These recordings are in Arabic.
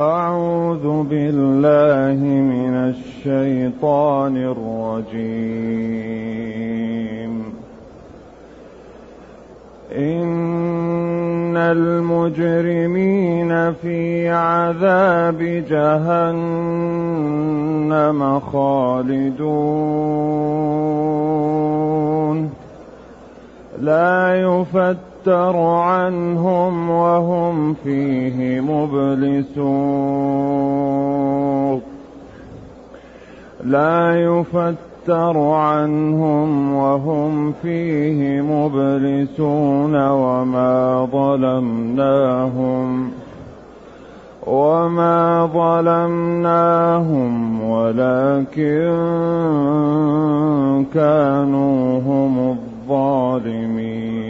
أعوذ بالله من الشيطان الرجيم. إن المجرمين في عذاب جهنم خالدون. لا يفتر يفتر عنهم وهم فيه مبلسون. لا يفتر عنهم وهم فيه مبلسون وما ظلمناهم وما ظلمناهم ولكن كانوا هم الظالمين.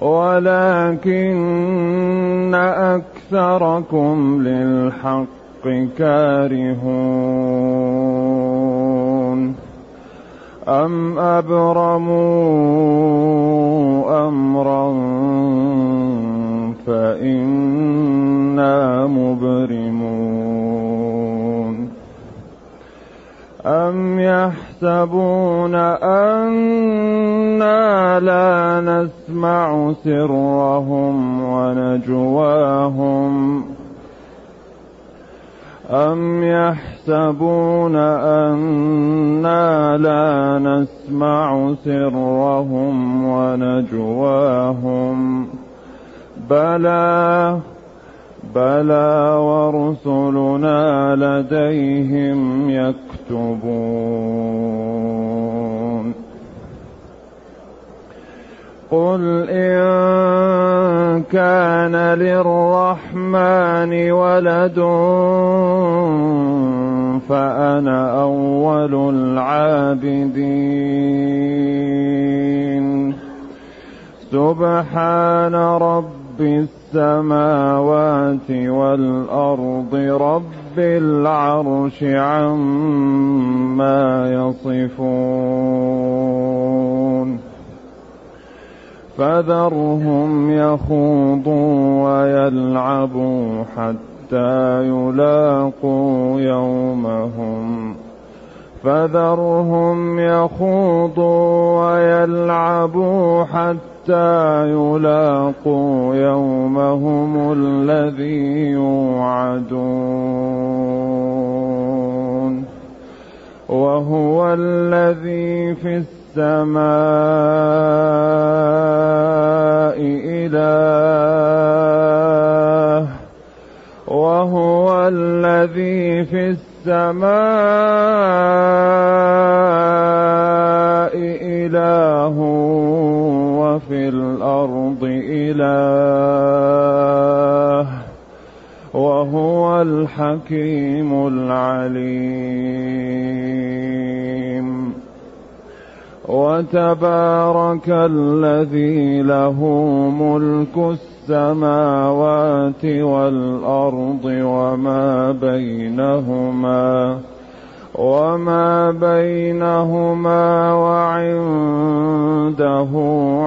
ولكن أكثركم للحق كارهون. أم أبرموا أمرا فإنا مبرمون. أم يحسبون أنا لا نسمع سرهم ونجواهم أم يحسبون أنا لا نسمع سرهم ونجواهم بلى بلى ورسلنا لديهم يكتبون قل إن كان للرحمن ولد فأنا أول العابدين سبحان رب السماوات والأرض رب العرش عما يصفون فذرهم يخوضوا ويلعبوا حتى يلاقوا يومهم فذرهم يخوضوا ويلعبوا حتى يلاقوا يومهم الذي يوعدون. وهو الذي في السماء إله. وهو الذي في السماء السماء إله وفي الأرض إله وهو الحكيم العليم. وتبارك الذي له ملك السماوات والأرض وما بينهما وما بينهما وعنده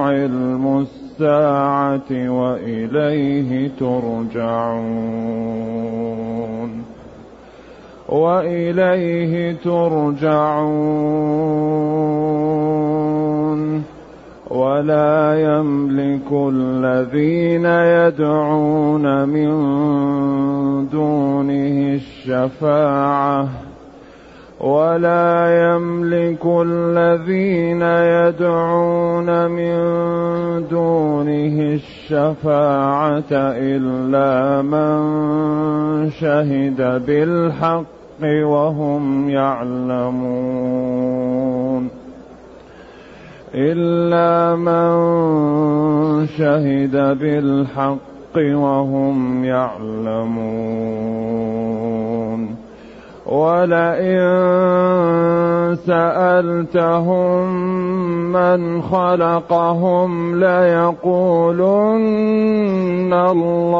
علم الساعة وإليه ترجعون. وإليه ترجعون. ولا يملك الذين يدعون من دونه الشفاعة. ولا يملك الذين يدعون من دونه الشفاعة إلا من شهد بالحق. وهم يعلمون. إلا من شهد بالحق وهم يعلمون. ولئن سألتهم من خلقهم ليقولن الله.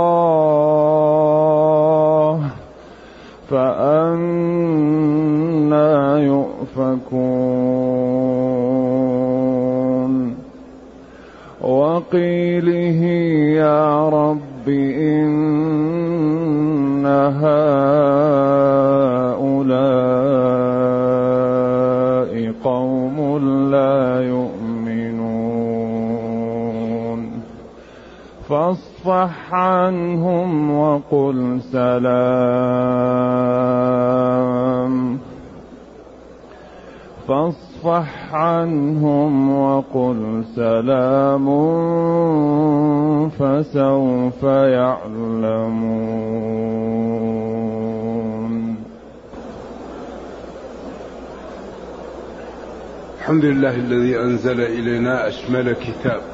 فأنا يؤفكون. وقيله يا رب إن هؤلاء قوم لا يؤمنون. فاصفح عنهم وقل سلام. فاصفح عنهم وقل سلام فسوف يعلمون. الحمد لله الذي أنزل إلينا أشمل كتاب.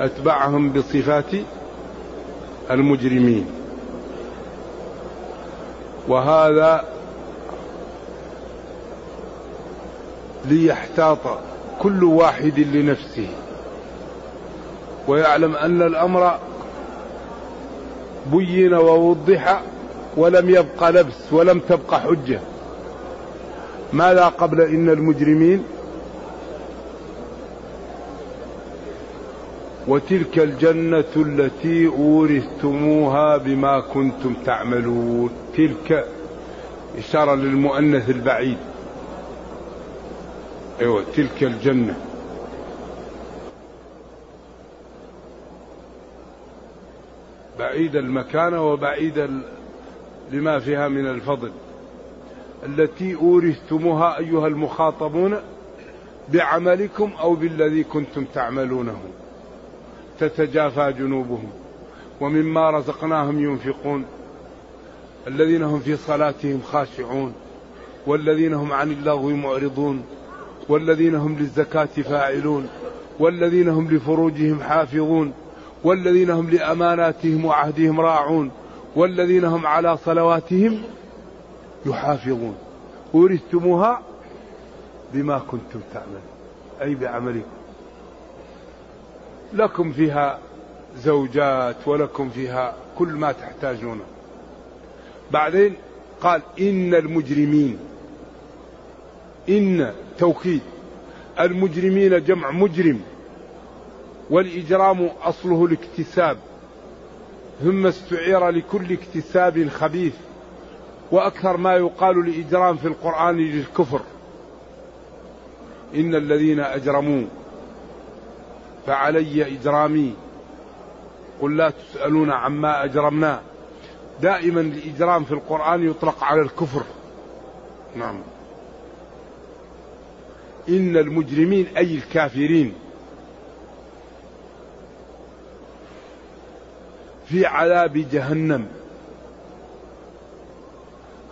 أتبعهم بصفات المجرمين. وهذا ليحتاط كل واحد لنفسه. ويعلم أن الأمر بين ووضح ولم يبق لبس ولم تبق حجة. ماذا قبل إن المجرمين وتلك الجنة التي أورثتموها بما كنتم تعملون. تلك إشارة للمؤنث البعيد. أيوة تلك الجنة. بعيد المكان وبعيد لما فيها من الفضل. التي أورثتموها أيها المخاطبون بعملكم أو بالذي كنتم تعملونه. تتجافى جنوبهم ومما رزقناهم ينفقون الذين هم في صلاتهم خاشعون والذين هم عن اللغو معرضون والذين هم للزكاة فاعلون والذين هم لفروجهم حافظون والذين هم لأماناتهم وعهدهم راعون والذين هم على صلواتهم يحافظون ورثتموها بما كنتم تعملون أي بعملكم. لكم فيها زوجات ولكم فيها كل ما تحتاجونه. بعدين قال إن المجرمين إن توكيد المجرمين جمع مجرم والإجرام أصله الاكتساب ثم استعير لكل اكتساب خبيث وأكثر ما يقال لإجرام في القرآن للكفر. إن الذين أجرموا فعلي إجرامي. قل لا تسألون عما أجرمنا. دائما الإجرام في القرآن يطلق على الكفر. نعم. إن المجرمين أي الكافرين. في عذاب جهنم.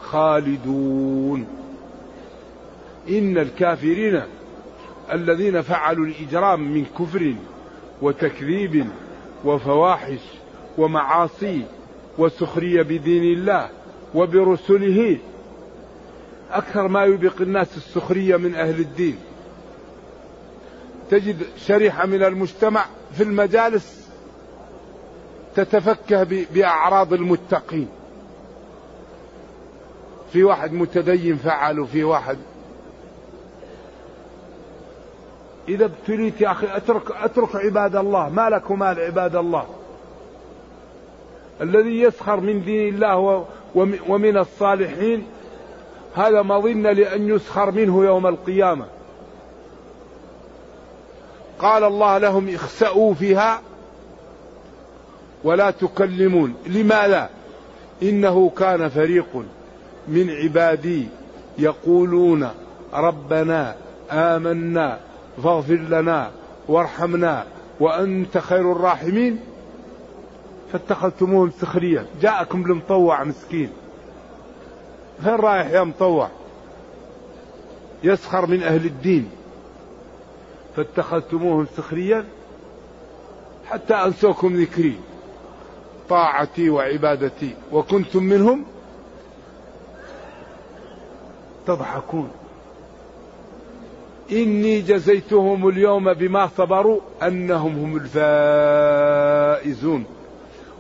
خالدون. إن الكافرين الذين فعلوا الإجرام من كفر وتكذيب وفواحش ومعاصي وسخرية بدين الله وبرسله. أكثر ما يبق الناس السخرية من أهل الدين. تجد شريحة من المجتمع في المجالس تتفكه بأعراض المتقين. في واحد متدين فعل وفي واحد إذا ابتليت يا أخي أترك أترك عباد الله. ما لك ومال عباد الله. الذي يسخر من دين الله ومن الصالحين هذا مظنة لأن يسخر منه يوم القيامة. قال الله لهم اخسأوا فيها ولا تكلمون. لماذا؟ إنه كان فريق من عبادي يقولون ربنا آمنا فاغفر لنا وارحمنا وأنت خير الراحمين. فاتخذتموهم سخريا جاءكم المطوع مسكين. فين رايح يا مطوع؟ يسخر من أهل الدين. فاتخذتموهم سخريا حتى أنسوكم ذكري. طاعتي وعبادتي. وكنتم منهم تضحكون. إني جزيتهم اليوم بما صبروا أنهم هم الفائزون.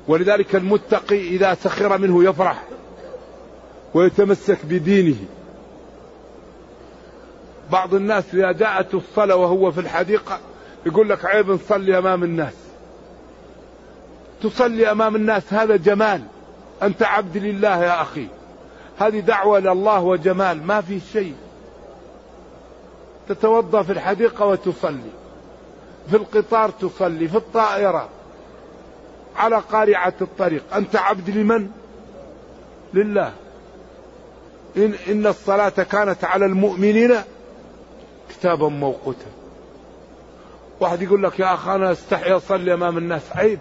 ولذلك المتقي إذا سخر منه يفرح ويتمسك بدينه. بعض الناس إذا جاءت الصلاة وهو في الحديقة يقول لك عيب نصلي أمام الناس. تصلي أمام الناس هذا جمال. أنت عبد لله يا أخي. هذه دعوة لله وجمال. ما في شيء. تتوضأ في الحديقة وتصلي. في القطار تصلي في الطائرة. على قارعة الطريق. أنت عبد لمن؟ لله. إن, إن الصلاة كانت على المؤمنين كتابا موقوتا. واحد يقول لك يا أخي أنا أستحي أصلي أمام الناس. عيب.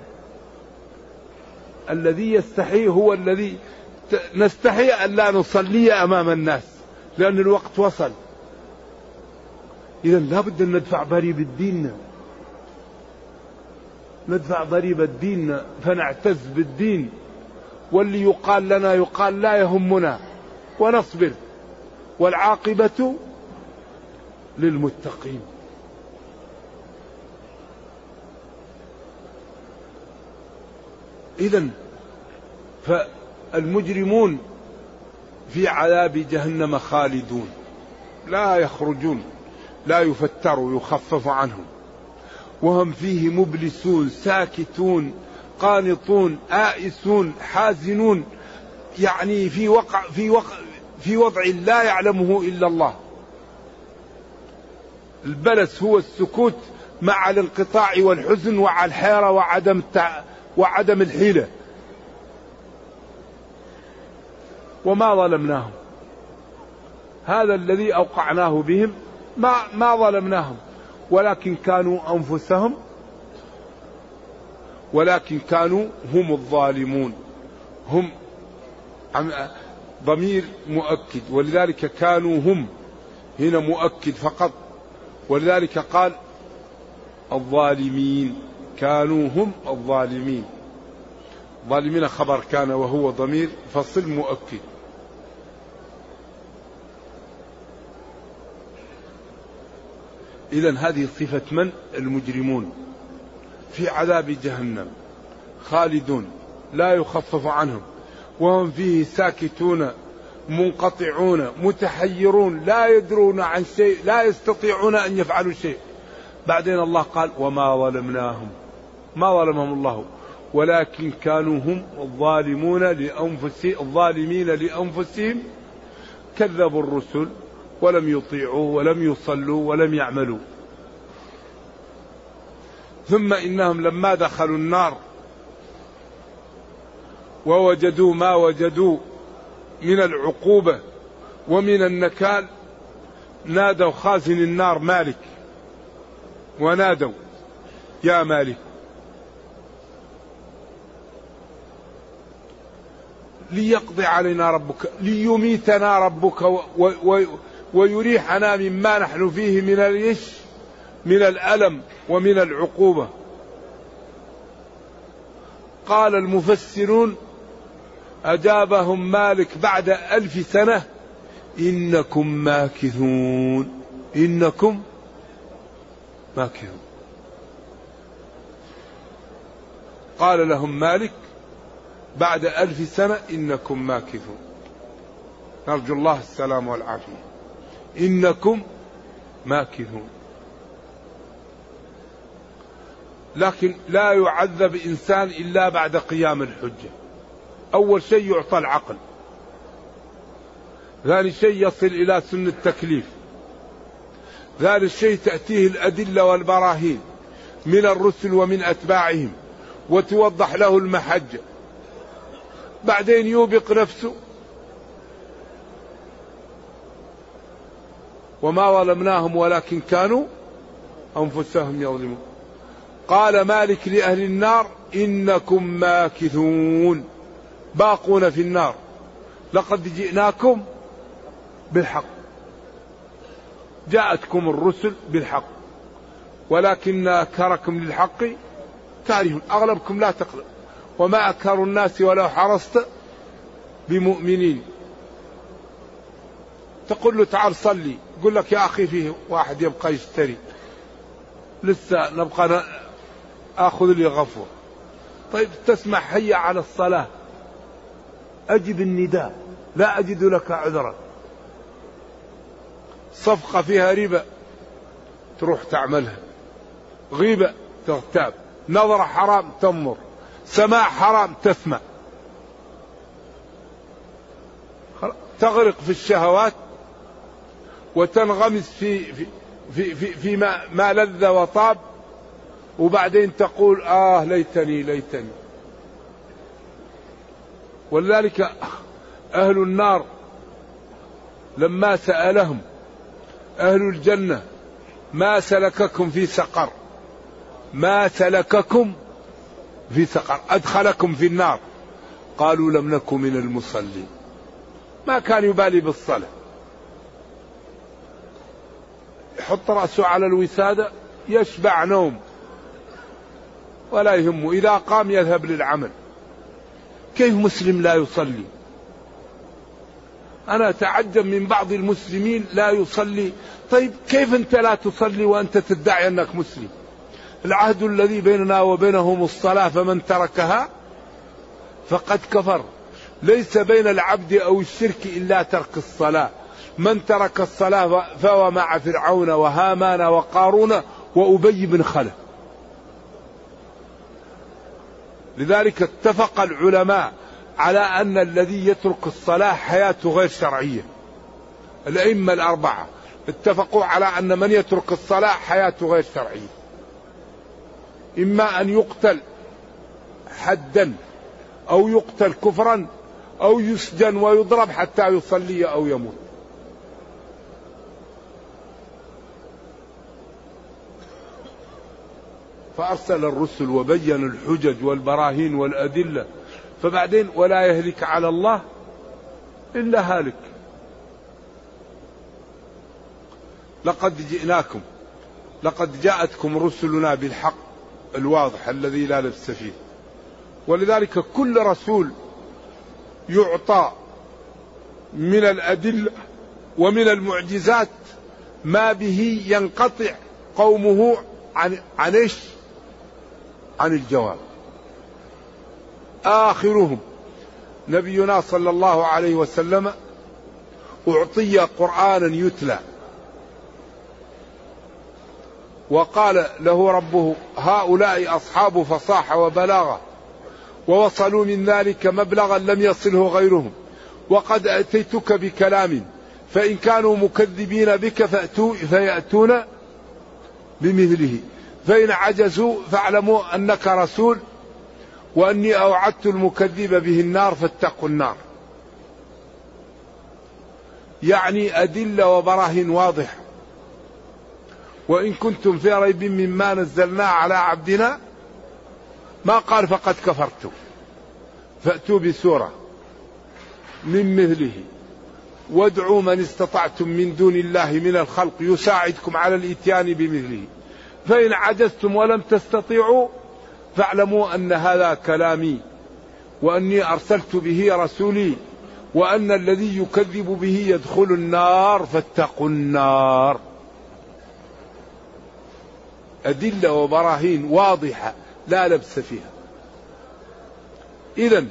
الذي يستحي هو الذي نستحي أن لا نصلي أمام الناس. لأن الوقت وصل. إذا لابد أن ندفع ضريبة ديننا ندفع ضريبة ديننا فنعتز بالدين. واللي يقال لنا يقال لا يهمنا. ونصبر. والعاقبة للمتقين. إذا فالمجرمون في عذاب جهنم خالدون. لا يخرجون. لا يفتر يخفف عنهم وهم فيه مبلسون ساكتون قانطون آئسون حازنون يعني في وقع في وقع في وضع لا يعلمه إلا الله. البلس هو السكوت مع الانقطاع والحزن وعلى الحيرة وعدم. وعدم الحيلة. وما ظلمناهم. هذا الذي أوقعناه بهم ما ما ظلمناهم ولكن كانوا أنفسهم ولكن كانوا هم الظالمون. هم ضمير مؤكد ولذلك كانوا هم هنا مؤكد فقط. ولذلك قال الظالمين كانوا هم الظالمين. ظالمين خبر كان وهو ضمير فصل مؤكد. إذا هذه صفة من؟ المجرمون. في عذاب جهنم. خالدون. لا يخفف عنهم. وهم فيه ساكتون منقطعون متحيرون لا يدرون عن شيء لا يستطيعون أن يفعلوا شيء. بعدين الله قال وما ظلمناهم. ما ظلمهم الله. ولكن كانوا هم الظالمون لانفسهم الظالمين لأنفسهم. كذبوا الرسل. ولم يطيعوا ولم يصلوا ولم يعملوا. ثم إنهم لما دخلوا النار ووجدوا ما وجدوا من العقوبة ومن النكال نادوا خازن النار مالك ونادوا يا مالك! ليقضي علينا ربك ليميتنا ربك و و ويريحنا مما نحن فيه من اليش من الألم ومن العقوبة. قال المفسرون أجابهم مالك بعد ألف سنة إنكم ماكثون إنكم ماكثون. قال لهم مالك بعد ألف سنة إنكم ماكثون. نرجو الله السلام والعافية. إنكم ماكثون. لكن لا يعذب إنسان إلا بعد قيام الحجة. أول شيء يعطى العقل. ثاني شيء يصل إلى سن التكليف. ذلك الشيء تأتيه الأدلة والبراهين من الرسل ومن أتباعهم وتوضح له المحجة. بعدين يوبق نفسه وما ظلمناهم ولكن كانوا أنفسهم يظلمون. قال مالك لأهل النار إنكم ماكثون. باقون في النار. لقد جئناكم بالحق. جاءتكم الرسل بالحق. ولكن أكثركم للحق كارهون. أغلبكم لا تقرأ وما أكثر الناس ولو حرصت بمؤمنين. تقول له تعال صلي. يقول لك يا أخي فيه واحد يبقى يشتري. لسه نبقى آخذ لي غفوة طيب تسمع هيا على الصلاة. أجب النداء. لا أجد لك عذرا. صفقة فيها ربا. تروح تعملها. غيبة تغتاب. نظرة حرام تنظر سماع حرام تسمع. تغرق في الشهوات. وتنغمس في في في, في, في ما, ما لذ وطاب. وبعدين تقول آه ليتني ليتني. ولذلك أهل النار لما سألهم أهل الجنة ما سلككم في سقر؟ ما سلككم في سقر؟ أدخلكم في النار. قالوا لم نكن من المصلين. ما كان يبالي بالصلاة. يحط رأسه على الوسادة يشبع نوم. ولا يهمه. إذا قام يذهب للعمل. كيف مسلم لا يصلي؟ أنا أتعجب من بعض المسلمين لا يصلي. طيب كيف أنت لا تصلي وأنت تدعي أنك مسلم؟ العهد الذي بيننا وبينهم الصلاة فمن تركها فقد كفر. ليس بين العبد أو الشرك إلا ترك الصلاة. من ترك الصلاة فهو مع فرعون وهامان وقارون وأبي بن خلف. لذلك اتفق العلماء على أن الذي يترك الصلاة حياته غير شرعية. الأئمة الأربعة اتفقوا على أن من يترك الصلاة حياته غير شرعية. إما أن يقتل حدا أو يقتل كفرا أو يسجن ويضرب حتى يصلي أو يموت. فأرسل الرسل وبين الحجج والبراهين والأدلة. فبعدين ولا يهلك على الله إلا هالك. لقد جئناكم لقد جاءتكم رسلنا بالحق الواضح الذي لا لبس فيه. ولذلك كل رسول يعطى من الأدلة ومن المعجزات ما به ينقطع قومه عن عن إيش؟ عن الجواب. آخرهم نبينا صلى الله عليه وسلم أعطي قرآنا يتلى. وقال له ربه هؤلاء أصحاب فصاحة وبلاغة ووصلوا من ذلك مبلغا لم يصله غيرهم. وقد أتيتك بكلام فإن كانوا مكذبين بك فأتوا فيأتون بمثله. فإن عجزوا فاعلموا أنك رسول وأني أوعدت المكذب به النار فاتقوا النار. يعني أدلة وبراهين واضحة وإن كنتم في ريب مما نزلنا على عبدنا ما قال فقد كفرتم. فأتوا بسورة من مثله. وادعوا من استطعتم من دون الله من الخلق يساعدكم على الإتيان بمثله. فإن عجزتم ولم تستطيعوا فاعلموا أن هذا كلامي وأني أرسلت به رسولي وأن الذي يكذب به يدخل النار فاتقوا النار. أدلة وبراهين واضحة لا لبس فيها. إذا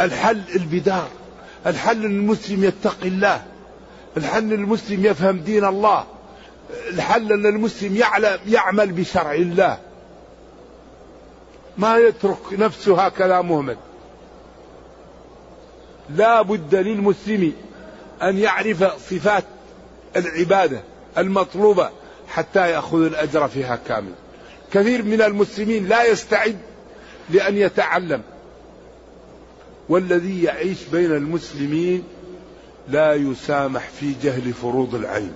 الحل البدار الحل المسلم يتقي الله الحل المسلم يفهم دين الله. الحل أن المسلم يعلم يعمل بشرع الله. ما يترك نفسه هكذا مهمل. لا بد للمسلم أن يعرف صفات العبادة المطلوبة حتى يأخذ الأجر فيها كامل. كثير من المسلمين لا يستعد لأن يتعلم. والذي يعيش بين المسلمين لا يسامح في جهل فروض العين.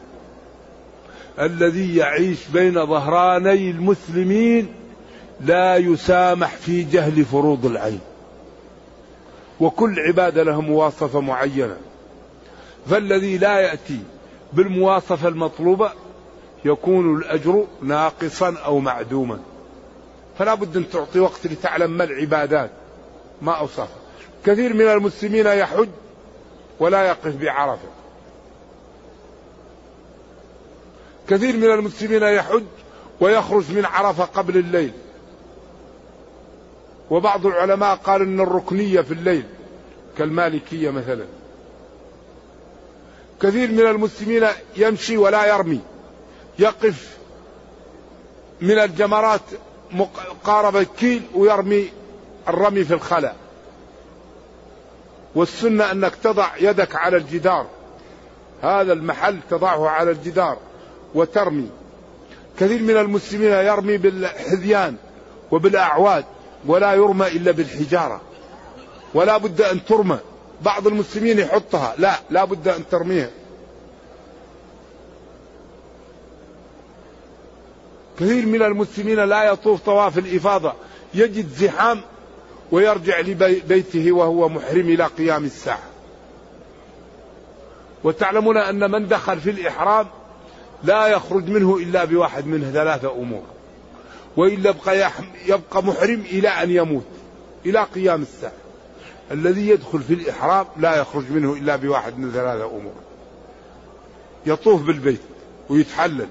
الذي يعيش بين ظهراني المسلمين لا يسامح في جهل فروض العين. وكل عبادة له مواصفة معينة. فالذي لا يأتي بالمواصفة المطلوبة يكون الأجر ناقصا أو معدوما. فلا بد أن تعطي وقت لتعلم ما العبادات. ما اوصافها كثير من المسلمين يحج ولا يقف بعرفة. كثير من المسلمين يحج ويخرج من عرفة قبل الليل. وبعض العلماء قال إن الركنية في الليل كالمالكية مثلا. كثير من المسلمين يمشي ولا يرمي. يقف من الجمرات قارب الكيل ويرمي الرمي في الخلاء. والسنة أنك تضع يدك على الجدار. هذا المحل تضعه على الجدار. وترمي. كثير من المسلمين يرمي بالحذيان وبالأعواد ولا يرمى إلا بالحجارة. ولا بد أن ترمى. بعض المسلمين يحطها. لا لا بد أن ترميها. كثير من المسلمين لا يطوف طواف الإفاضة. يجد زحام ويرجع لبيته وهو محرم إلى قيام الساعة. وتعلمون أن من دخل في الإحرام لا يخرج منه إلا بواحد من ثلاثة أمور. وإلا يبقى, يبقى محرم إلى أن يموت إلى قيام الساعة. الذي يدخل في الإحرام لا يخرج منه إلا بواحد من ثلاثة أمور. يطوف بالبيت ويتحلل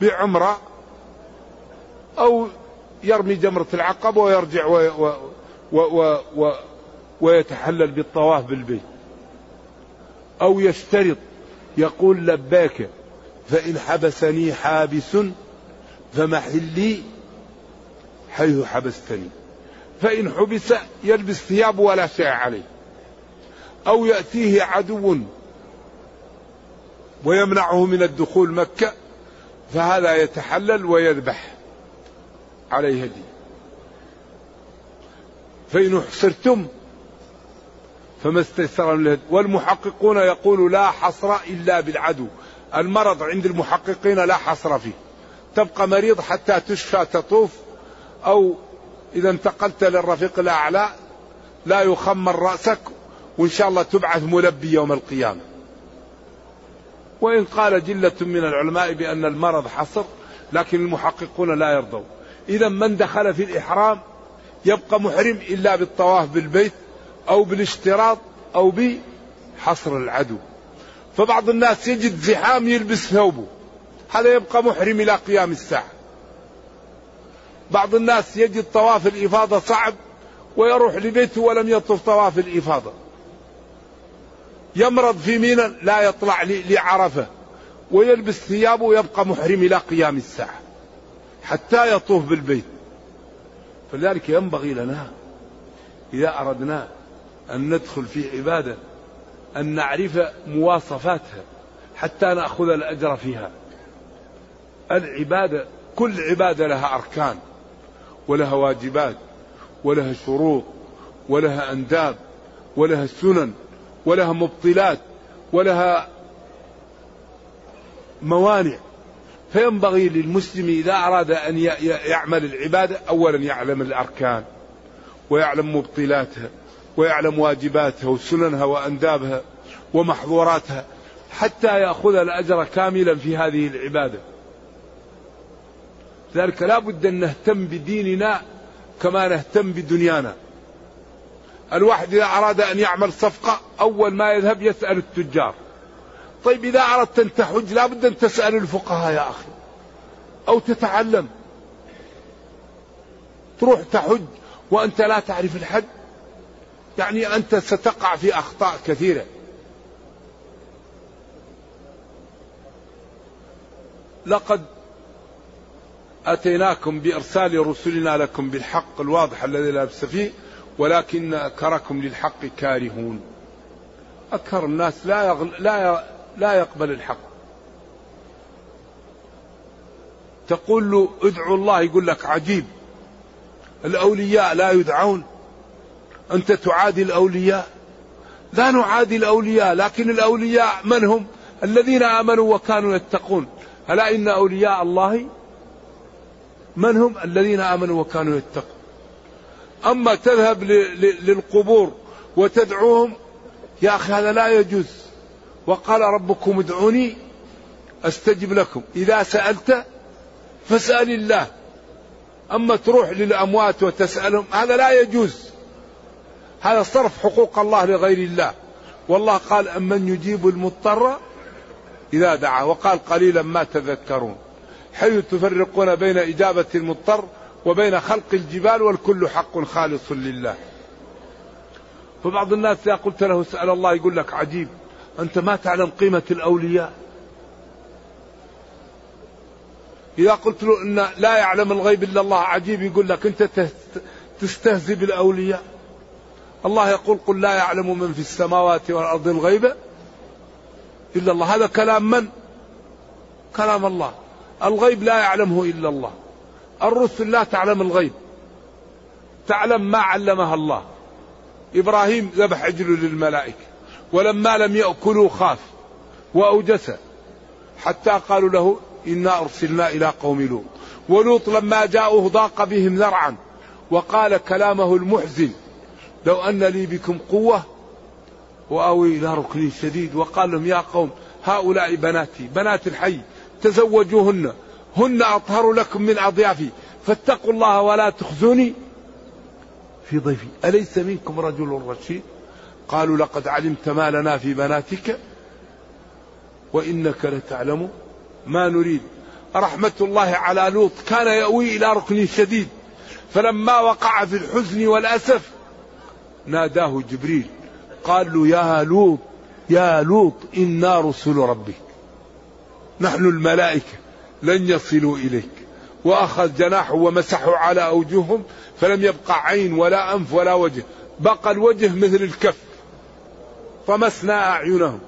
بعمرة أو يرمي جمرة العقبة ويرجع و و و و ويتحلل بالطواف بالبيت. أو يشترط يقول لباك فإن حبسني حابس فمحلي حيث حبستني. فإن حبس يلبس ثيابه ولا شيء عليه. أو يأتيه عدو ويمنعه من الدخول مكة فهذا يتحلل ويذبح عليه هدي فإن حصرتم فما استيسر والمحققون يقول لا حصر إلا بالعدو. المرض عند المحققين لا حصر فيه. تبقى مريض حتى تشفى تطوف أو إذا انتقلت للرفيق الأعلى لا يخمر رأسك وإن شاء الله تبعث ملبي يوم القيامة. وإن قال جلة من العلماء بأن المرض حصر لكن المحققون لا يرضون إذا من دخل في الإحرام يبقى محرم إلا بالطواف بالبيت أو بالاشتراط أو بحصر العدو. فبعض الناس يجد زحام يلبس ثوبه. هذا يبقى محرم إلى قيام الساعة. بعض الناس يجد طواف الإفاضة صعب ويروح لبيته ولم يطف طواف الإفاضة. يمرض في مينا لا يطلع لعرفة ويلبس ثيابه ويبقى محرم إلى قيام الساعة. حتى يطوف بالبيت. فلذلك ينبغي لنا إذا أردنا أن ندخل في عبادة أن نعرف مواصفاتها حتى نأخذ الأجر فيها. العبادة كل عبادة لها أركان ولها واجبات ولها شروط ولها أنداب ولها سنن ولها مبطلات ولها موانع. فينبغي للمسلم إذا أراد أن يعمل العبادة أولا يعلم الأركان ويعلم مبطلاتها ويعلم واجباتها وسننها وأندابها ومحظوراتها حتى يأخذ الأجر كاملا في هذه العبادة. ذلك لا بد أن نهتم بديننا كما نهتم بدنيانا. الواحد إذا أراد أن يعمل صفقة أول ما يذهب يسأل التجار. طيب إذا أردت أن تحج لا بد أن تسأل الفقهاء يا أخي. أو تتعلم. تروح تحج وأنت لا تعرف الحج. يعني أنت ستقع في أخطاء كثيرة. لقد أتيناكم بإرسال رسلنا لكم بالحق الواضح الذي لا لبس فيه ولكن أكركم للحق كارهون. أكثر الناس لا يغل لا لا يقبل الحق. تقول له ادعوا الله يقول لك عجيب. الأولياء لا يدعون. أنت تعادي الأولياء؟ لا نعادي الأولياء لكن الأولياء من هم؟ الذين آمنوا وكانوا يتقون. ألا إن أولياء الله من هم؟ الذين آمنوا وكانوا يتقون. أما تذهب للقبور وتدعوهم يا أخي هذا لا يجوز. وقال ربكم ادعوني أستجب لكم. إذا سألت فاسأل الله. أما تروح للأموات وتسألهم هذا لا يجوز. هذا صرف حقوق الله لغير الله. والله قال أمن يجيب المضطر إذا دعا وقال قليلا ما تذكرون. حيث تفرقون بين إجابة المضطر وبين خلق الجبال والكل حق خالص لله. فبعض الناس إذا قلت له اسأل الله يقول لك عجيب أنت ما تعلم قيمة الأولياء؟ إذا قلت له إن لا يعلم الغيب إلا الله عجيب يقول لك أنت تستهزئ بالأولياء. الله يقول قل لا يعلم من في السماوات والأرض الغيب إلا الله. هذا كلام من؟ كلام الله. الغيب لا يعلمه إلا الله. الرسل لا تعلم الغيب. تعلم ما علمها الله. إبراهيم ذبح عجل للملائكة ولما لم يأكلوا خاف وأوجس حتى قالوا له إنا أرسلنا إلى قوم لوط. ولوط لما جاءوه ضاق بهم ذرعا وقال كلامه المحزن. لو أن لي بكم قوة وآوي إلى ركن شديد وقال لهم يا قوم هؤلاء بناتي بنات الحي تزوجوهن هن أطهر لكم من أضيافي فاتقوا الله ولا تخزوني في ضيفي. أليس منكم رجل رشيد؟ قالوا لقد علمت ما لنا في بناتك وإنك لتعلم ما نريد. رحمة الله على لوط كان يأوي إلى ركن شديد فلما وقع في الحزن والأسف ناداه جبريل قال له يا لوط يا لوط إنا رسل ربك. نحن الملائكة لن يصلوا إليك. وأخذ جناحه ومسحه على أوجههم فلم يبقى عين ولا أنف ولا وجه. بقى الوجه مثل الكف. طمسنا أعينهم.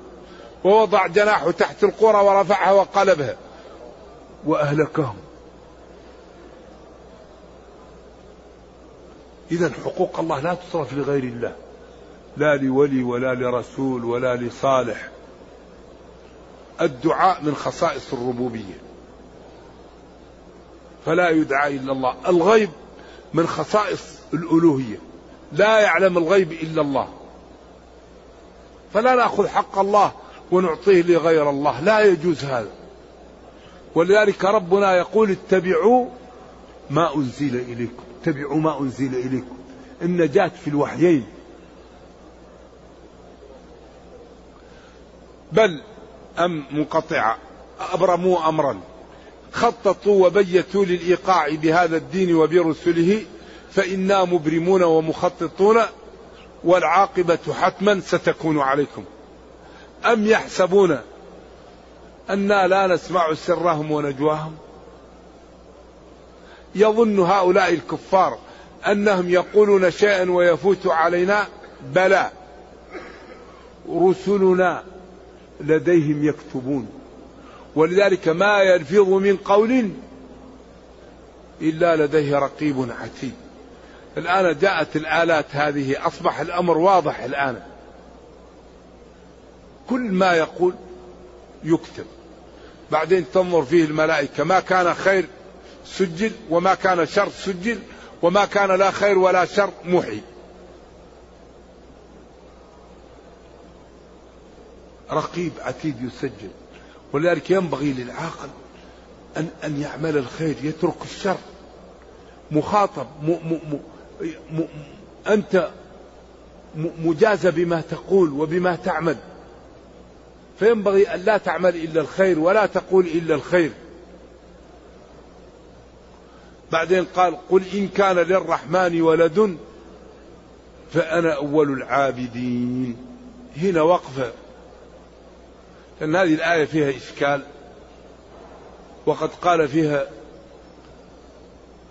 ووضع جناحه تحت القرى ورفعها وقلبها. وأهلكهم. إذا حقوق الله لا تصرف لغير الله. لا لولي ولا لرسول ولا لصالح. الدعاء من خصائص الربوبية. فلا يدعى إلا الله. الغيب من خصائص الألوهية. لا يعلم الغيب إلا الله. فلا نأخذ حق الله ونعطيه لغير الله. لا يجوز هذا. ولذلك ربنا يقول اتبعوا ما أنزل إليكم. اتبعوا ما أنزل إليكم. النجاة في الوحيين. بل أم منقطعة أبرموا أمرا. خططوا وبيتوا للإيقاع بهذا الدين وبرسله فإنا مبرمون ومخططون والعاقبة حتما ستكون عليكم. أم يحسبون أنا لا نسمع سرهم ونجواهم؟ يظن هؤلاء الكفار أنهم يقولون شيئا ويفوت علينا؟ بلى. رسلنا لديهم يكتبون. ولذلك ما يلفظ من قول إلا لديه رقيب عتيد. الآن جاءت الآلات هذه أصبح الأمر واضح الآن. كل ما يقول يكتب. بعدين تنظر فيه الملائكة. ما كان خير سجل وما كان شر سجل وما كان لا خير ولا شر محي. رقيب عتيد يسجل ولذلك ينبغي للعاقل أن أن يعمل الخير يترك الشر. مخاطب م م م م أنت مجازى بما تقول وبما تعمل. فينبغي أن لا تعمل إلا الخير ولا تقول إلا الخير. بعدين قال قل إن كان للرحمن ولد فأنا أول العابدين. هنا وقفة لأن هذه الآية فيها إشكال. وقد قال فيها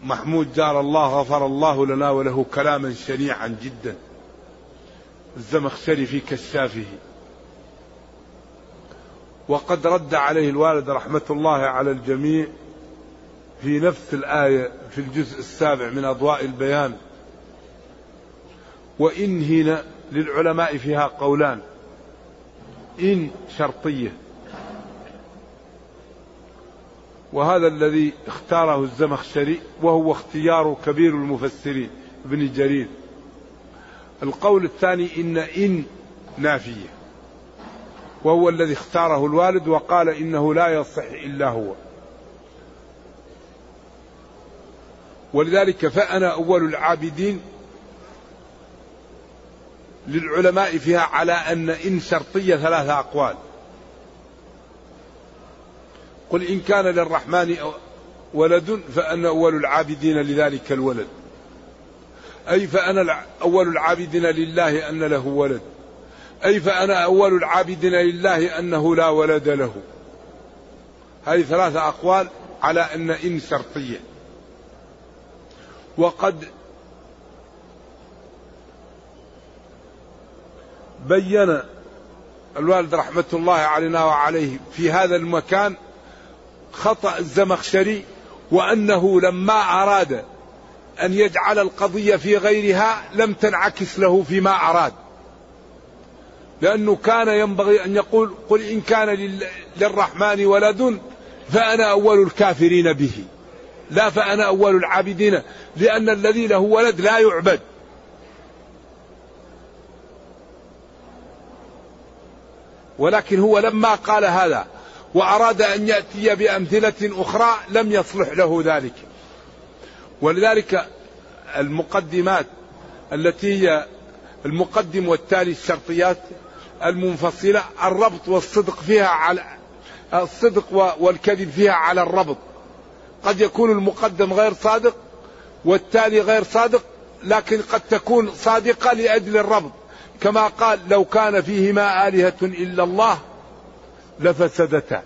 محمود جار الله غفر الله لنا وله كلاما شنيعا جدا. الزمخشري في كشافه. وقد رد عليه الوالد رحمة الله على الجميع في نفس الآية في الجزء السابع من أضواء البيان. وإن هنا للعلماء فيها قولان. إن شرطية. وهذا الذي اختاره الزمخشري وهو اختيار كبير المفسرين ابن جرير. القول الثاني إن إن نافية. وهو الذي اختاره الوالد وقال إنه لا يصح إلا هو. ولذلك فأنا أول العابدين للعلماء فيها على أن إن شرطية ثلاثة أقوال. قل إن كان للرحمن ولد فأنا أول العابدين لذلك الولد. أي فأنا أول العابدين لله أن له ولد. أي فأنا أول العابدين لله أنه لا ولد له. هذه ثلاثة أقوال على أن إن شرطية. وقد بين الوالد رحمة الله علينا وعليه في هذا المكان خطأ الزمخشري وأنه لما أراد أن يجعل القضية في غيرها لم تنعكس له فيما أراد. لأنه كان ينبغي أن يقول قل إن كان للرحمن ولد فأنا أول الكافرين به. لا فأنا أول العابدين لأن الذي له ولد لا يعبد. ولكن هو لما قال هذا وأراد أن يأتي بأمثلة أخرى لم يصلح له ذلك. ولذلك المقدمات التي هي المقدم والتالي الشرطيات المنفصلة الربط والصدق فيها على الصدق والكذب فيها على الربط. قد يكون المقدم غير صادق والتالي غير صادق لكن قد تكون صادقة لأجل الربط كما قال لو كان فيهما آلهة إلا الله لفسدتا.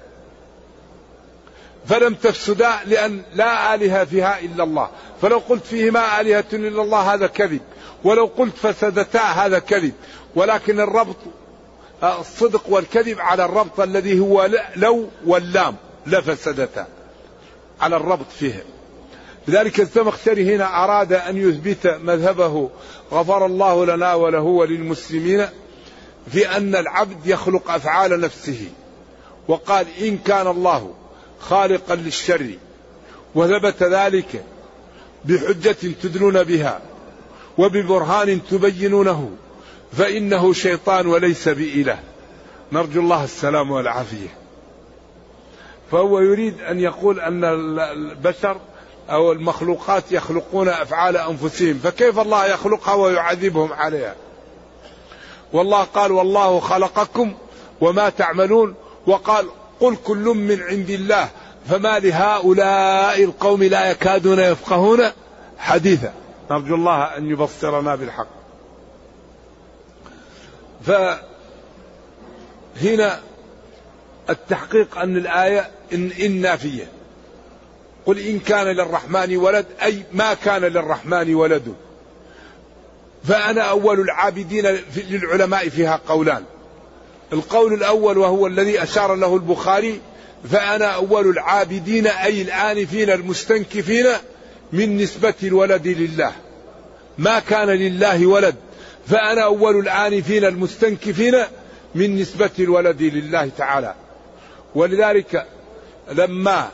فلم تفسدا لأن لا آلهة فيها إلا الله. فلو قلت فيهما آلهة إلا الله هذا كذب. ولو قلت فسدتا هذا كذب. ولكن الربط الصدق والكذب على الربط الذي هو لو واللام لفسدتا. على الربط فيه. لذلك الزمخشري هنا أراد أن يثبت مذهبه. غفر الله لنا وله وللمسلمين في أن العبد يخلق أفعال نفسه. وقال إن كان الله خالقا للشر وثبت ذلك بحجة تدلون بها وببرهان تبينونه فإنه شيطان وليس بإله. نرجو الله السلام والعافية. فهو يريد أن يقول أن البشر أو المخلوقات يخلقون أفعال أنفسهم فكيف الله يخلقها ويعذبهم عليها؟ والله قال والله خلقكم وما تعملون وقال قل كل من عند الله فما لهؤلاء القوم لا يكادون يفقهون حديثا. نرجو الله أن يبصرنا بالحق. فهنا التحقيق أن الآية إن, إن نافية. قل إن كان للرحمن ولد أي ما كان للرحمن ولد. فأنا أول العابدين للعلماء فيها قولان. القول الأول وهو الذي أشار له البخاري فأنا أول العابدين أي الآنفين المستنكفين من نسبة الولد لله. ما كان لله ولد. فأنا أول الآنفين المستنكفين من نسبة الولد لله تعالى. ولذلك لما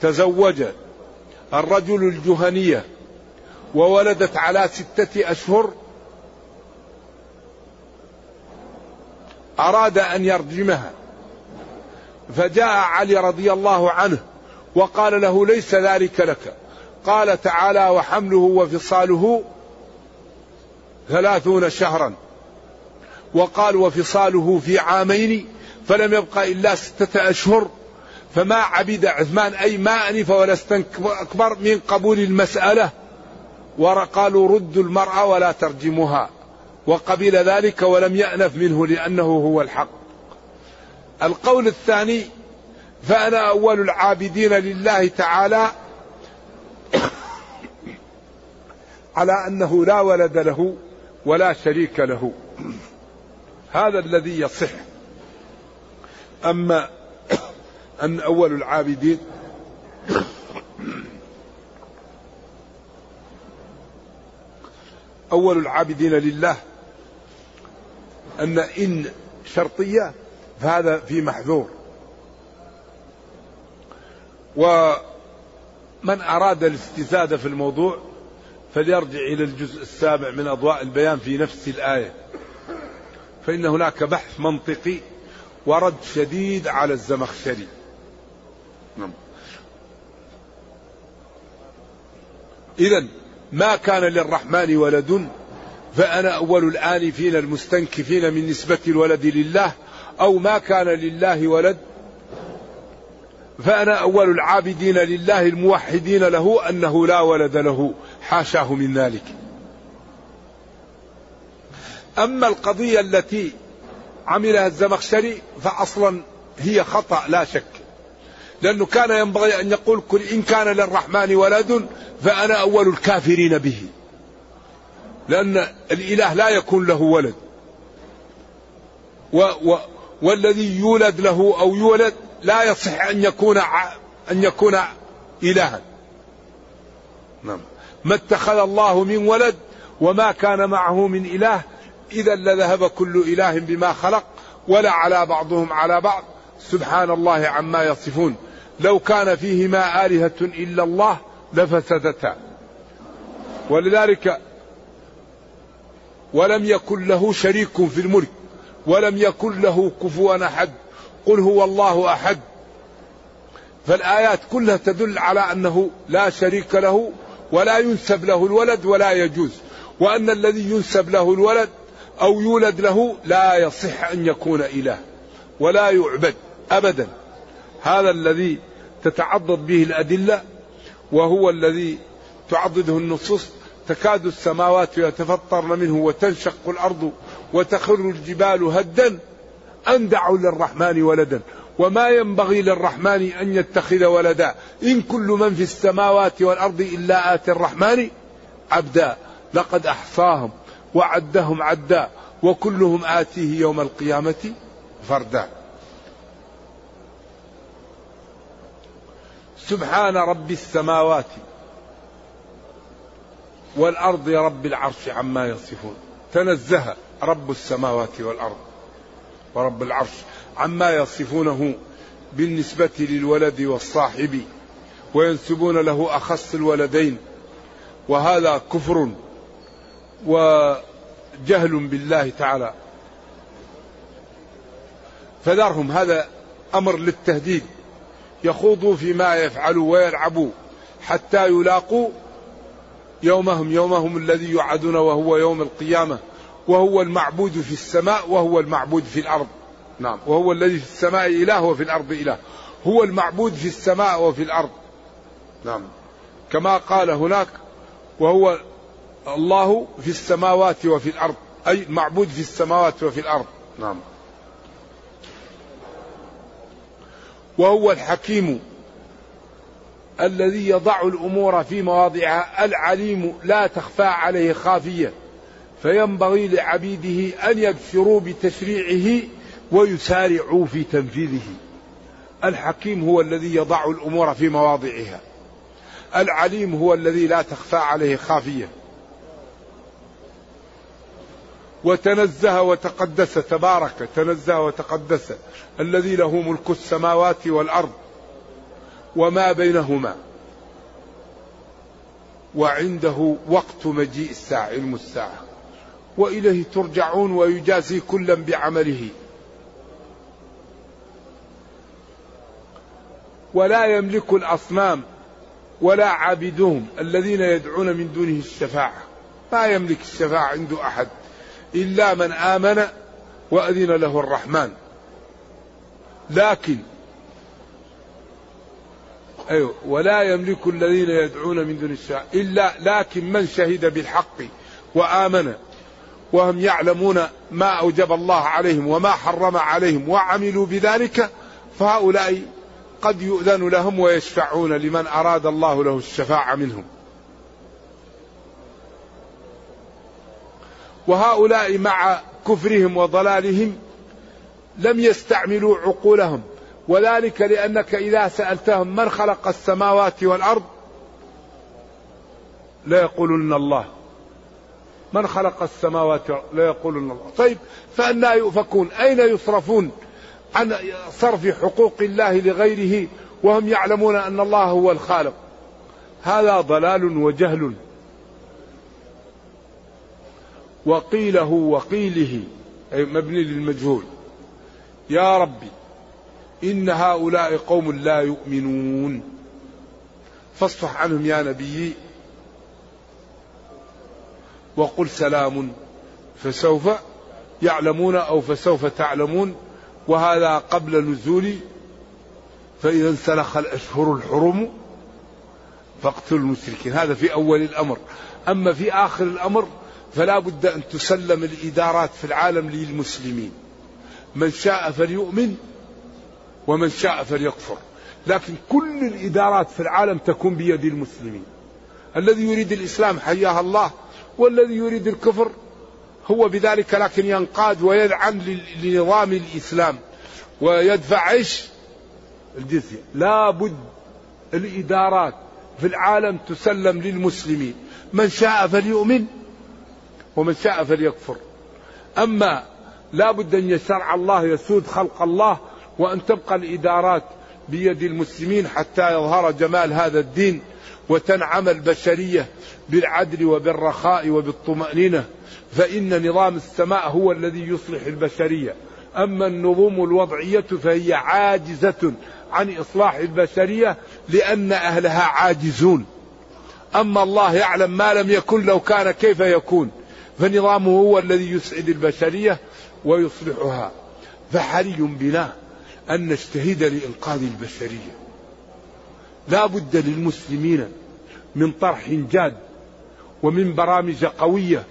تزوج الرجل الجهنية وولدت على ستة أشهر أراد أن يرجمها. فجاء علي رضي الله عنه وقال له ليس ذلك لك. قال تعالى وحمله وفصاله ثلاثون شهرا. وقال وفصاله في عامين فلم يبق إلا ستة أشهر فما عبد عثمان أي ما أنف ولا استكبر من قبول المسألة. وقالوا ردوا المرأة ولا ترجموها. وقبل ذلك ولم يأنف منه لأنه هو الحق. القول الثاني فأنا أول العابدين لله تعالى على أنه لا ولد له ولا شريك له. هذا الذي يصح. أما أن أول العابدين أول العابدين لله أن إن شرطية فهذا في محذور. ومن أراد الاستزادة في الموضوع فليرجع إلى الجزء السابع من أضواء البيان في نفس الآية. فإن هناك بحث منطقي ورد شديد على الزمخشري نعم. إذا ما كان للرحمن ولد فأنا أول الآنفين المستنكفين من نسبة الولد لله أو ما كان لله ولد فأنا أول العابدين لله الموحدين له أنه لا ولد له حاشاه من ذلك أما القضية التي عملها الزمخشري فأصلا هي خطأ لا شك. لأنه كان ينبغي أن يقول كل إن كان للرحمن ولد فأنا أول الكافرين به. لأن الإله لا يكون له ولد. و و والذي يولد له أو يولد لا يصح أن يكون أن يكون إلها. نعم. ما اتخذ الله من ولد وما كان معه من إله إذا لذهب كل إله بما خلق ولا على بعضهم على بعض. سبحان الله عما يصفون. لو كان فيهما آلهة إلا الله لفسدتا. ولذلك ولم يكن له شريك في الملك. ولم يكن له كفوا أحد. قل هو الله أحد. فالآيات كلها تدل على أنه لا شريك له ولا ينسب له الولد ولا يجوز. وأن الذي ينسب له الولد أو يولد له لا يصح أن يكون إله ولا يعبد أبدا. هذا الذي تتعضد به الأدلة وهو الذي تعضده النصوص. تكاد السماوات يتفطرن منه وتنشق الأرض وتخر الجبال هدا. أن دعوا للرحمن ولدا. وما ينبغي للرحمن أن يتخذ ولدا. إن كل من في السماوات والأرض إلا آتي الرحمن عبدا. لقد أحصاهم وعدهم عدا وكلهم آتيه يوم القيامة فردا. سبحان رب السماوات والأرض رب العرش عما يصفون. تنزه رب السماوات والأرض ورب العرش عما يصفونه بالنسبة للولد والصاحب وينسبون له أخص الولدين وهذا كفر وجهل بالله تعالى. فذرهم هذا أمر للتهديد. يخوضوا فيما يفعلوا ويلعبوا حتى يلاقوا يومهم يومهم الذي يوعدون وهو يوم القيامة. وهو المعبود في السماء وهو المعبود في الأرض. نعم. وهو الذي في السماء إله وفي الأرض إله. هو المعبود في السماء وفي الأرض. نعم. كما قال هناك وهو الله في السماوات وفي الأرض. أي معبود في السماوات وفي الأرض. نعم. وهو الحكيم الذي يضع الأمور في مواضعها العليم لا تخفى عليه خافية. فينبغي لعبيده أن يبشروا بتشريعه ويسارعوا في تنفيذه. الحكيم هو الذي يضع الأمور في مواضعها. العليم هو الذي لا تخفى عليه خافية. وتنزه وتقدس تبارك تنزه وتقدس الذي له ملك السماوات والأرض وما بينهما. وعنده وقت مجيء الساعة علم الساعة. وإليه ترجعون ويجازي كلا بعمله. ولا يملك الأصنام ولا عابدهم الذين يدعون من دونه الشفاعة. ما يملك الشفاعة عند أحد. إلا من آمن وأذن له الرحمن. لكن أيوة ولا يملك الذين يدعون من دون الشفاعة إلا لكن من شهد بالحق وآمن وهم يعلمون ما أوجب الله عليهم وما حرم عليهم وعملوا بذلك فهؤلاء قد يؤذن لهم ويشفعون لمن أراد الله له الشفاعة منهم. وهؤلاء مع كفرهم وضلالهم لم يستعملوا عقولهم. وذلك لأنك إذا سألتهم من خلق السماوات والأرض لا يقولون الله. من خلق السماوات لا يقولون الله. طيب فأنا يؤفكون. أين يصرفون عن صرف حقوق الله لغيره وهم يعلمون أن الله هو الخالق؟ هذا ضلال وجهل. وقيله وقيله أي مبني للمجهول. يا ربي إن هؤلاء قوم لا يؤمنون. فاصفح عنهم يا نبي. وقل سلام فسوف يعلمون أو فسوف تعلمون. وهذا قبل نزول فإذا انسلخ الأشهر الحرم فاقتلوا المشركين. هذا في أول الأمر. أما في آخر الأمر فلا بد أن تسلم الإدارات في العالم للمسلمين. من شاء فليؤمن ومن شاء فليكفر. لكن كل الإدارات في العالم تكون بيد المسلمين. الذي يريد الإسلام حياه الله والذي يريد الكفر هو بذلك لكن ينقاد ويدعم لنظام الإسلام. ويدفع إيش الجزية. لا بد الإدارات في العالم تسلم للمسلمين. من شاء فليؤمن ومن شاء فليكفر. أما لا بد أن يشرع الله يسود خلق الله وأن تبقى الإدارات بيد المسلمين حتى يظهر جمال هذا الدين وتنعم البشرية بالعدل وبالرخاء وبالطمأنينة. فإن نظام السماء هو الذي يصلح البشرية. أما النظم الوضعية فهي عاجزة عن إصلاح البشرية لأن أهلها عاجزون. أما الله يعلم ما لم يكن لو كان كيف يكون. فنظامه هو الذي يسعد البشرية ويصلحها. فحري بنا أن نجتهد لإنقاذ البشرية. لا بد للمسلمين من طرح جاد ومن برامج قوية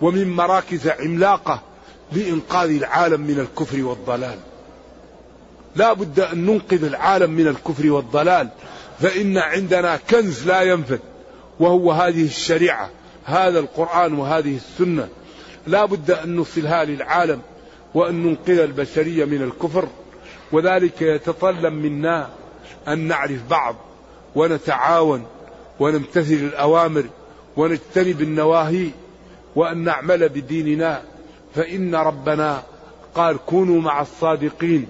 ومن مراكز عملاقة لإنقاذ العالم من الكفر والضلال. لا بد أن ننقذ العالم من الكفر والضلال فإن عندنا كنز لا ينفد وهو هذه الشريعة. هذا القرآن وهذه السنة. لا بد أن نصلها للعالم وأن ننقذ البشرية من الكفر. وذلك يتطلب منا أن نعرف بعض ونتعاون ونمتثل الأوامر ونجتنب النواهي وأن نعمل بديننا. فإن ربنا قال كونوا مع الصادقين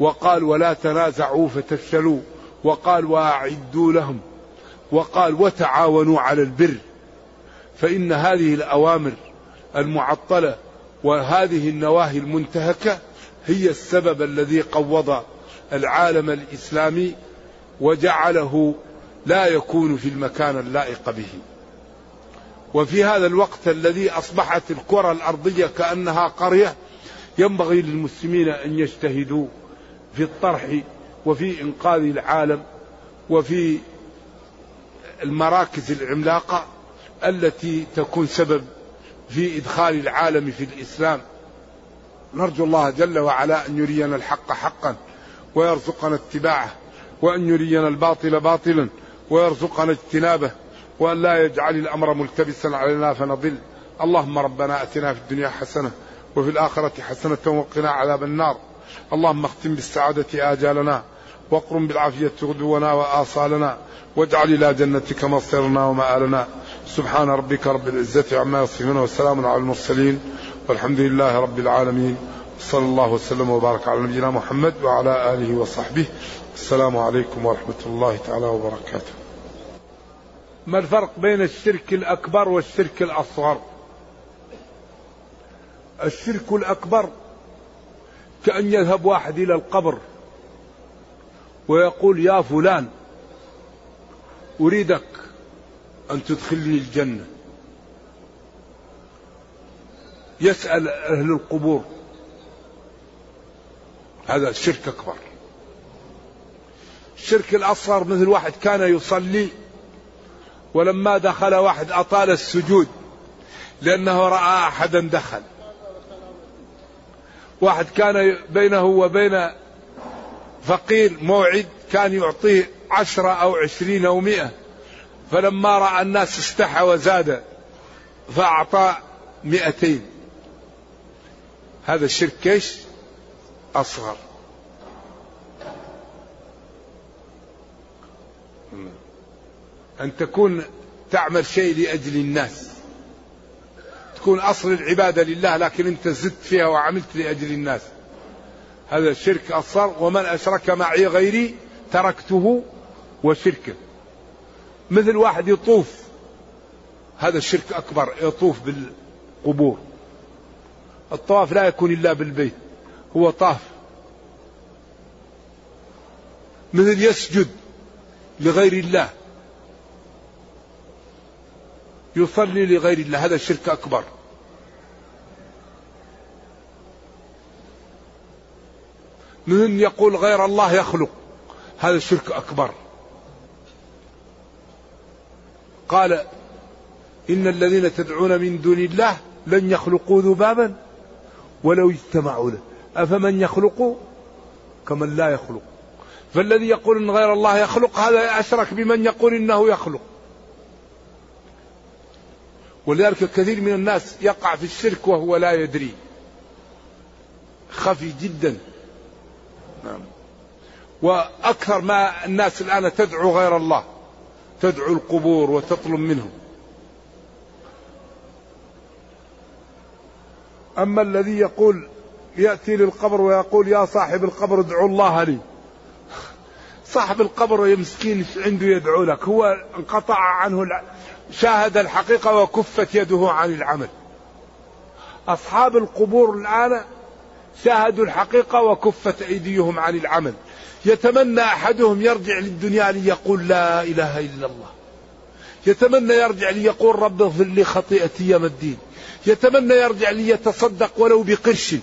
وقال ولا تنازعوا فتفشلوا وقال واعدوا لهم وقال وتعاونوا على البر. فإن هذه الأوامر المعطلة وهذه النواهي المنتهكة هي السبب الذي قوض العالم الإسلامي وجعله لا يكون في المكان اللائق به. وفي هذا الوقت الذي أصبحت الكرة الأرضية كأنها قرية ينبغي للمسلمين أن يجتهدوا في الطرح وفي إنقاذ العالم وفي المراكز العملاقة التي تكون سبب في إدخال العالم في الإسلام. نرجو الله جل وعلا أن يرينا الحق حقا ويرزقنا اتباعه وأن يرينا الباطل باطلا ويرزقنا اجتنابه وأن لا يجعل الأمر ملتبسا علينا فنضل. اللهم ربنا آتنا في الدنيا حسنة وفي الآخرة حسنة وقنا عذاب النار. اللهم اختم بالسعادة آجالنا واقرم بالعافية غدونا وآصالنا واجعل إلى جنتك مصيرنا ومآلنا. سبحان ربك رب العزة عما يصفون وسلام على المرسلين والحمد لله رب العالمين. صلى الله وسلم وبارك على نبينا محمد وعلى آله وصحبه. السلام عليكم ورحمة الله تعالى وبركاته. ما الفرق بين الشرك الأكبر والشرك الأصغر؟ الشرك الأكبر كأن يذهب واحد إلى القبر ويقول يا فلان أريدك. أن تدخلني الجنة. يسأل أهل القبور. هذا شرك أكبر. الشرك الأصغر مثل واحد كان يصلي ولما دخل واحد أطال السجود لأنه رأى أحدا دخل. واحد كان بينه وبين فقير موعد كان يعطيه عشرة أو عشرين أو مئة. فلما رأى الناس استحى وزاد فأعطى مئتين. هذا الشرك إيش أصغر. أن تكون تعمل شيء لأجل الناس. تكون أصل العبادة لله لكن أنت زدت فيها وعملت لأجل الناس. هذا الشرك أصغر ومن أشرك معي غيري تركته وشركه. مثل واحد يطوف. هذا الشرك أكبر يطوف بالقبور. الطواف لا يكون إلا بالبيت هو طاف. مثل يسجد لغير الله. يصلي لغير الله هذا شرك أكبر. من يقول غير الله يخلق هذا شرك أكبر. قال إن الذين تدعون من دون الله لن يخلقوا ذبابا ولو اجتمعوا له. أفمن يخلق؟ كمن لا يخلق. فالذي يقول إن غير الله يخلق هذا أشرك بمن يقول إنه يخلق. ولذلك كثير من الناس يقع في الشرك وهو لا يدري. خفي جدا. نعم. وأكثر ما الناس الآن تدعو غير الله. تدعو القبور وتطلب منهم. أما الذي يقول يأتي للقبر ويقول يا صاحب القبر ادعو الله لي. صاحب القبر مسكين عنده يدعو لك؟ هو انقطع عنه شاهد الحقيقة وكفت يده عن العمل. أصحاب القبور الآن شاهدوا الحقيقة وكفت أيديهم عن العمل. يتمنى أحدهم يرجع للدنيا ليقول لا إله إلا الله. يتمنى يرجع ليقول رب اغفر لي خطيئتي يوم الدين يتمنى يرجع ليتصدق ولو بقرش.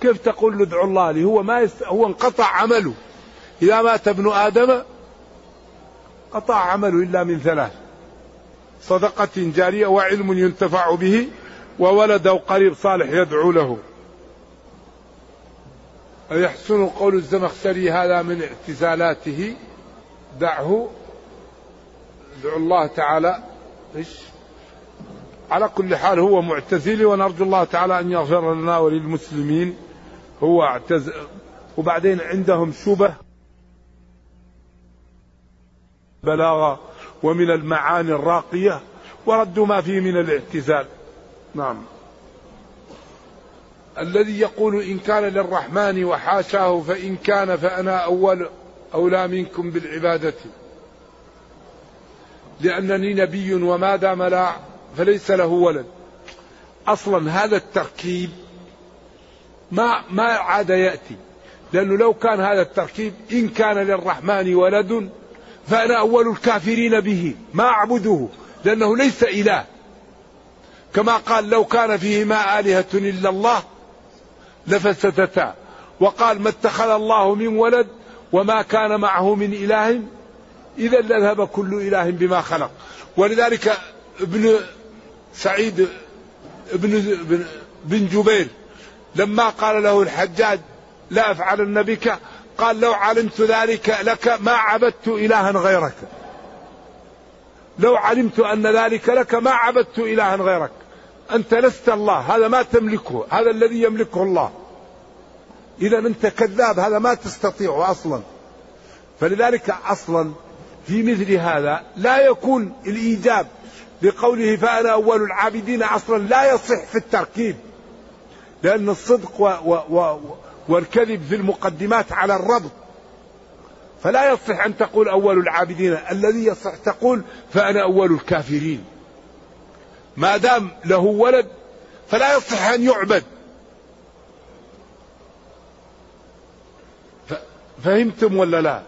كيف تقول له ادعو الله لي؟ هو ما يست... هو انقطع عمله. إذا مات ابن آدم قطع عمله إلا من ثلاث. صدقة جارية وعلم ينتفع به وولد أو قريب صالح يدعو له. يحسن قول الزمخشري هذا من اعتزالاته؟ دعه. ادعو الله تعالى. إيش؟ على كل حال هو معتزلي ونرجو الله تعالى أن يغفر لنا وللمسلمين. هو اعتز وبعدين عندهم شبه. بلاغة ومن المعاني الراقية. وردوا ما فيه من الاعتزال. نعم. الذي يقول إن كان للرحمن وحاشاه فإن كان فأنا أول أولى منكم بالعبادة. لأنني نبي وما دام لا فليس له ولد. أصلا هذا التركيب ما ما عاد يأتي. لأنه لو كان هذا التركيب إن كان للرحمن ولد فأنا أول الكافرين به. ما أعبده. لأنه ليس إله. كما قال لو كان فيهما آلهة إلا الله لفسدتا. وقال ما اتخذ الله من ولد وما كان معه من إله. إذا لذهب كل إله بما خلق. ولذلك ابن سعيد ابن بن جبير لما قال له الحجاج لا أفعلن بك قال لو علمت ذلك لك ما عبدت إلها غيرك. لو علمت أن ذلك لك ما عبدت إلها غيرك. أنت لست الله هذا ما تملكه هذا الذي يملكه الله. إذا أنت كذاب هذا ما تستطيعه أصلا. فلذلك أصلا في مثل هذا لا يكون الإيجاب لقوله فأنا أول العابدين أصلا لا يصح في التركيب. لأن الصدق و و و والكذب في المقدمات على الربط. فلا يصح أن تقول أول العابدين الذي يصح تقول فأنا أول الكافرين. ما دام له ولد فلا يصح أن يعبد. فهمتم ولا لا؟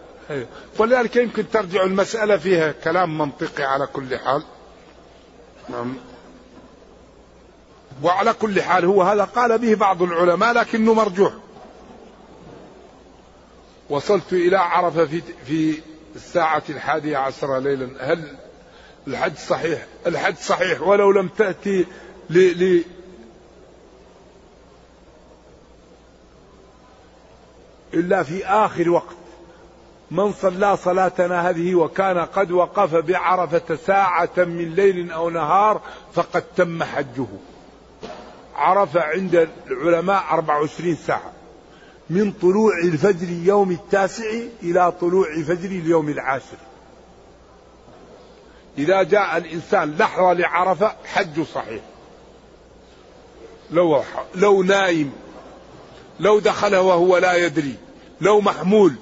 ولذلك يمكن ترجع المسألة فيها كلام منطقي على كل حال. نعم. وعلى كل حال هو هذا قال به بعض العلماء لكنه مرجوح. وصلت إلى عرفة في في الساعة الحادية عشرة ليلا. هل الحج صحيح الحج صحيح ولو لم تأتي ل... ل... إلا في آخر وقت. من صلى صلاتنا هذه وكان قد وقف بعرفة ساعة من ليل أو نهار فقد تم حجه. عرفة عند العلماء 24 ساعة. من طلوع الفجر يوم التاسع إلى طلوع فجر اليوم العاشر. إذا جاء الإنسان لحظة لعرفة حج صحيح. لو لو نايم لو دخل وهو لا يدري لو محمول